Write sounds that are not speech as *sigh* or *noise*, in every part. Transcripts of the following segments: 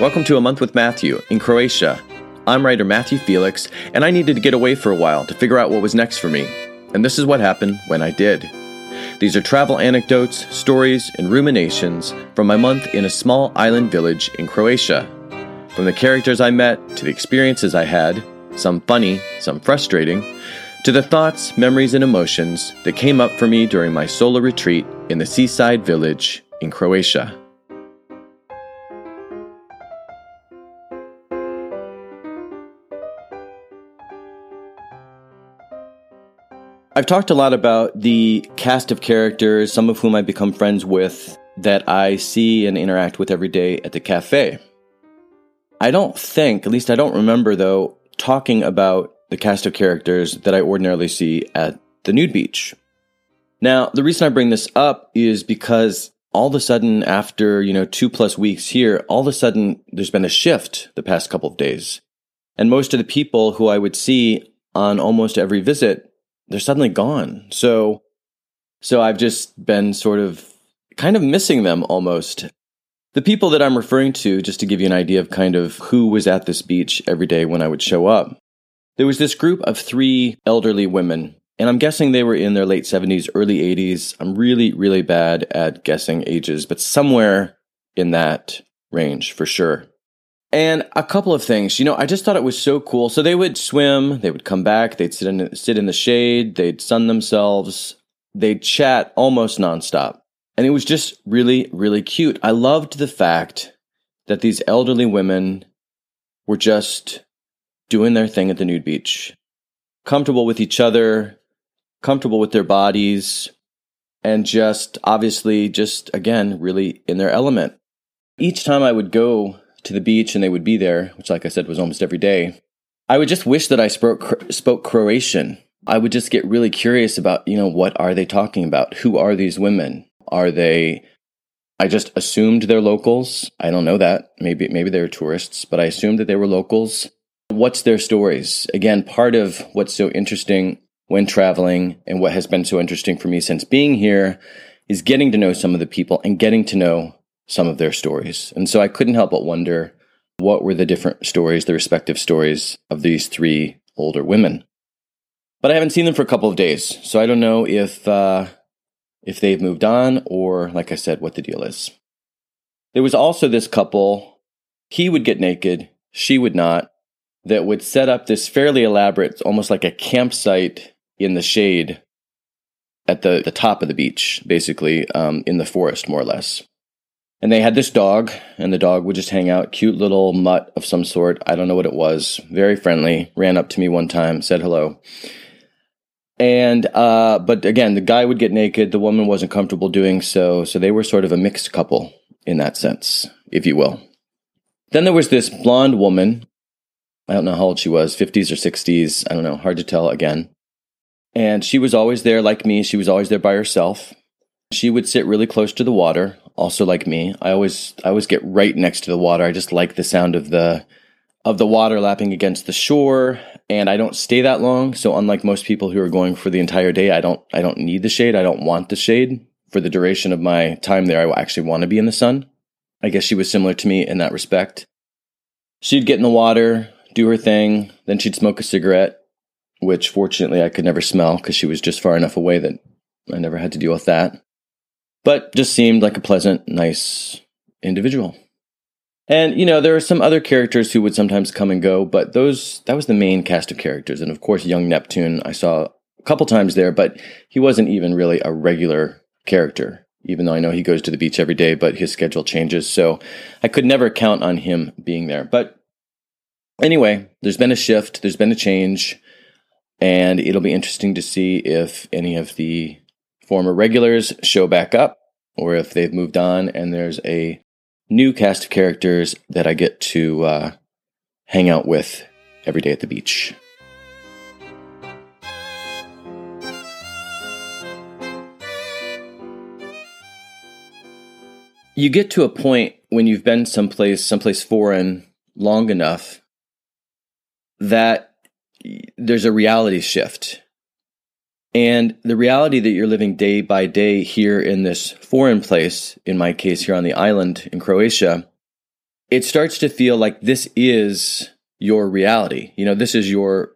Welcome to A Month with Matthew in Croatia. I'm writer Matthew Felix, and I needed to get away for a while to figure out what was next for me. And this is what happened when I did. These are travel anecdotes, stories, and ruminations from my month in a small island village in Croatia. From the characters I met to the experiences I had, some funny, some frustrating, to the thoughts, memories, and emotions that came up for me during my solo retreat in the seaside village in Croatia. I've talked a lot about the cast of characters, some of whom I become friends with, that I see and interact with every day at the cafe. I don't think, at least I don't remember though, talking about the cast of characters that I ordinarily see at the nude beach. Now, the reason I bring this up is because all of a sudden, after, you know, two plus weeks here, all of a sudden there's been a shift the past couple of days. And most of the people who I would see on almost every visit they're suddenly gone. So, so I've just been sort of kind of missing them almost. The people that I'm referring to, just to give you an idea of kind of who was at this beach every day when I would show up, there was this group of three elderly women, and I'm guessing they were in their late 70s, early 80s. I'm really, really bad at guessing ages, but somewhere in that range for sure. And a couple of things, you know, I just thought it was so cool. So they would swim, they would come back, they'd sit in sit in the shade, they'd sun themselves, they'd chat almost nonstop. And it was just really, really cute. I loved the fact that these elderly women were just doing their thing at the nude beach, comfortable with each other, comfortable with their bodies, and just obviously just again really in their element. Each time I would go to the beach and they would be there, which, like I said, was almost every day, I would just wish that I spoke, spoke Croatian. I would just get really curious about, you know, what are they talking about? Who are these women? Are they, I just assumed they're locals. I don't know that. Maybe, maybe they're tourists, but I assumed that they were locals. What's their stories? Again, part of what's so interesting when traveling and what has been so interesting for me since being here is getting to know some of the people and getting to know some of their stories. And so I couldn't help but wonder what were the different stories, the respective stories of these three older women. But I haven't seen them for a couple of days, so I don't know if uh, if they've moved on or, like I said, what the deal is. There was also this couple. He would get naked, she would not. That would set up this fairly elaborate, almost like a campsite in the shade at the, the top of the beach, basically um, in the forest, more or less. And they had this dog, and the dog would just hang out, cute little mutt of some sort. I don't know what it was. Very friendly. Ran up to me one time, said hello. And, uh, but again, the guy would get naked. The woman wasn't comfortable doing so. So they were sort of a mixed couple in that sense, if you will. Then there was this blonde woman. I don't know how old she was, 50s or 60s. I don't know. Hard to tell again. And she was always there like me. She was always there by herself. She would sit really close to the water, also like me. I always I always get right next to the water. I just like the sound of the of the water lapping against the shore and I don't stay that long, so unlike most people who are going for the entire day, I don't I don't need the shade. I don't want the shade for the duration of my time there. I actually want to be in the sun. I guess she was similar to me in that respect. She'd get in the water, do her thing, then she'd smoke a cigarette, which fortunately I could never smell because she was just far enough away that I never had to deal with that but just seemed like a pleasant, nice individual. And you know, there are some other characters who would sometimes come and go, but those that was the main cast of characters. And of course, young Neptune I saw a couple times there, but he wasn't even really a regular character. Even though I know he goes to the beach every day, but his schedule changes, so I could never count on him being there. But anyway, there's been a shift, there's been a change, and it'll be interesting to see if any of the former regulars show back up or if they've moved on and there's a new cast of characters that I get to uh, hang out with every day at the beach. You get to a point when you've been someplace, someplace foreign long enough that there's a reality shift and the reality that you're living day by day here in this foreign place, in my case here on the island in Croatia, it starts to feel like this is your reality. You know, this is your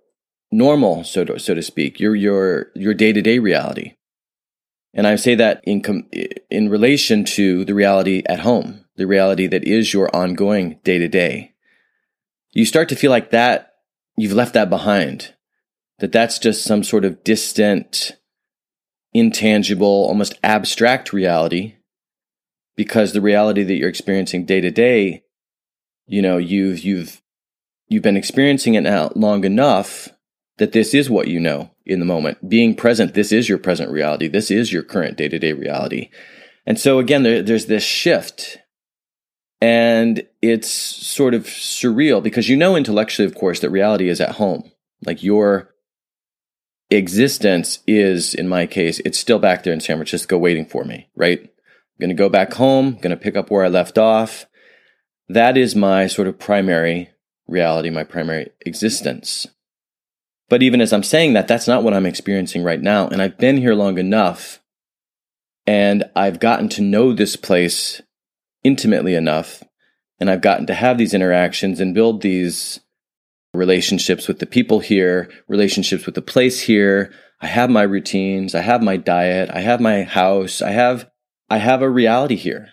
normal, so to, so to speak, your your your day to day reality. And I say that in com- in relation to the reality at home, the reality that is your ongoing day to day. You start to feel like that you've left that behind. That that's just some sort of distant, intangible, almost abstract reality because the reality that you're experiencing day to day, you know, you've you've you've been experiencing it now long enough that this is what you know in the moment. Being present, this is your present reality. This is your current day to day reality. And so again, there, there's this shift. And it's sort of surreal because you know intellectually, of course, that reality is at home. Like your existence is, in my case, it's still back there in San Francisco waiting for me, right? I'm going to go back home, going to pick up where I left off. That is my sort of primary reality, my primary existence. But even as I'm saying that, that's not what I'm experiencing right now. And I've been here long enough and I've gotten to know this place intimately enough. And I've gotten to have these interactions and build these relationships with the people here, relationships with the place here. I have my routines. I have my diet. I have my house. I have, I have a reality here.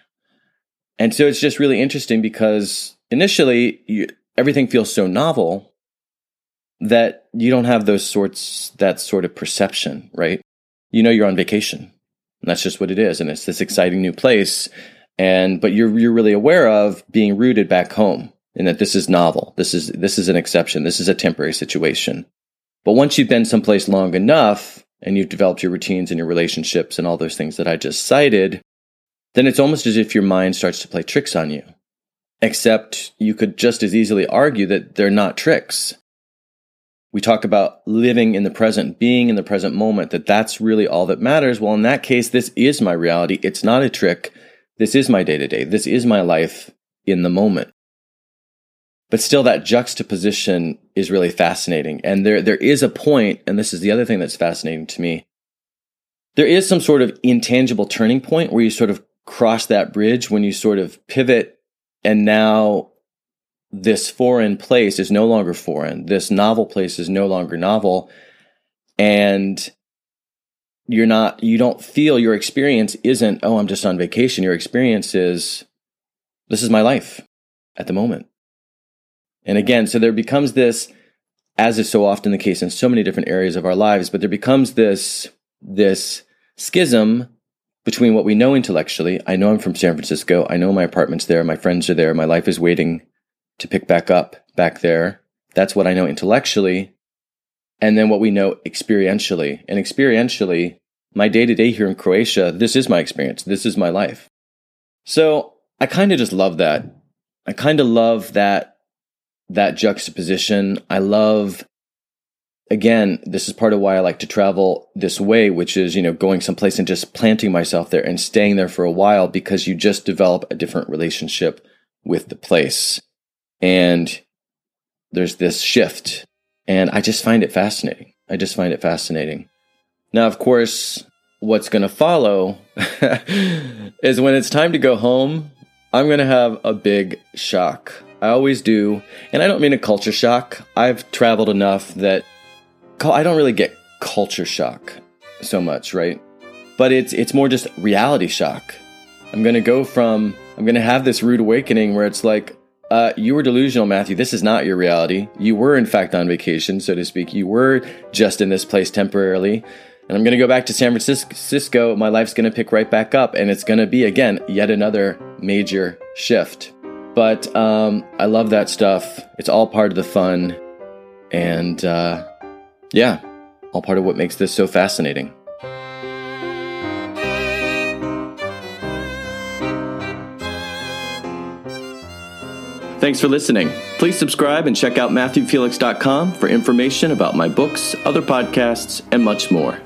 And so it's just really interesting because initially you, everything feels so novel that you don't have those sorts, that sort of perception, right? You know, you're on vacation. And that's just what it is. And it's this exciting new place. And, but you're, you're really aware of being rooted back home and that this is novel. This is, this is an exception. This is a temporary situation. But once you've been someplace long enough and you've developed your routines and your relationships and all those things that I just cited, then it's almost as if your mind starts to play tricks on you. Except you could just as easily argue that they're not tricks we talk about living in the present, being in the present moment, that that's really all that matters. Well, in that case, this is my reality. It's not a trick. This is my day to day. This is my life in the moment. But still, that juxtaposition is really fascinating. And there, there is a point, and this is the other thing that's fascinating to me. There is some sort of intangible turning point where you sort of cross that bridge when you sort of pivot and now this foreign place is no longer foreign. This novel place is no longer novel. And you're not, you don't feel your experience isn't, oh, I'm just on vacation. Your experience is, this is my life at the moment. And again, so there becomes this, as is so often the case in so many different areas of our lives, but there becomes this, this schism between what we know intellectually. I know I'm from San Francisco. I know my apartment's there. My friends are there. My life is waiting to pick back up back there. That's what I know intellectually. And then what we know experientially. And experientially, my day to day here in Croatia, this is my experience. This is my life. So I kind of just love that. I kind of love that, that juxtaposition. I love, again, this is part of why I like to travel this way, which is, you know, going someplace and just planting myself there and staying there for a while because you just develop a different relationship with the place and there's this shift. And I just find it fascinating. I just find it fascinating. Now, of course, what's going to follow *laughs* is when it's time to go home, I'm going to have a big shock. I always do. And I don't mean a culture shock. I've traveled enough that I don't really get culture shock so much, right? But it's it's more just reality shock. I'm going to go from I'm going to have this rude awakening where it's like, uh, you were delusional, Matthew. This is not your reality. You were, in fact, on vacation, so to speak. You were just in this place temporarily. And I'm going to go back to San Francisco. My life's going to pick right back up. And it's going to be, again, yet another major shift. But um, I love that stuff. It's all part of the fun. And uh, yeah, all part of what makes this so fascinating. Thanks for listening. Please subscribe and check out MatthewFelix.com for information about my books, other podcasts, and much more.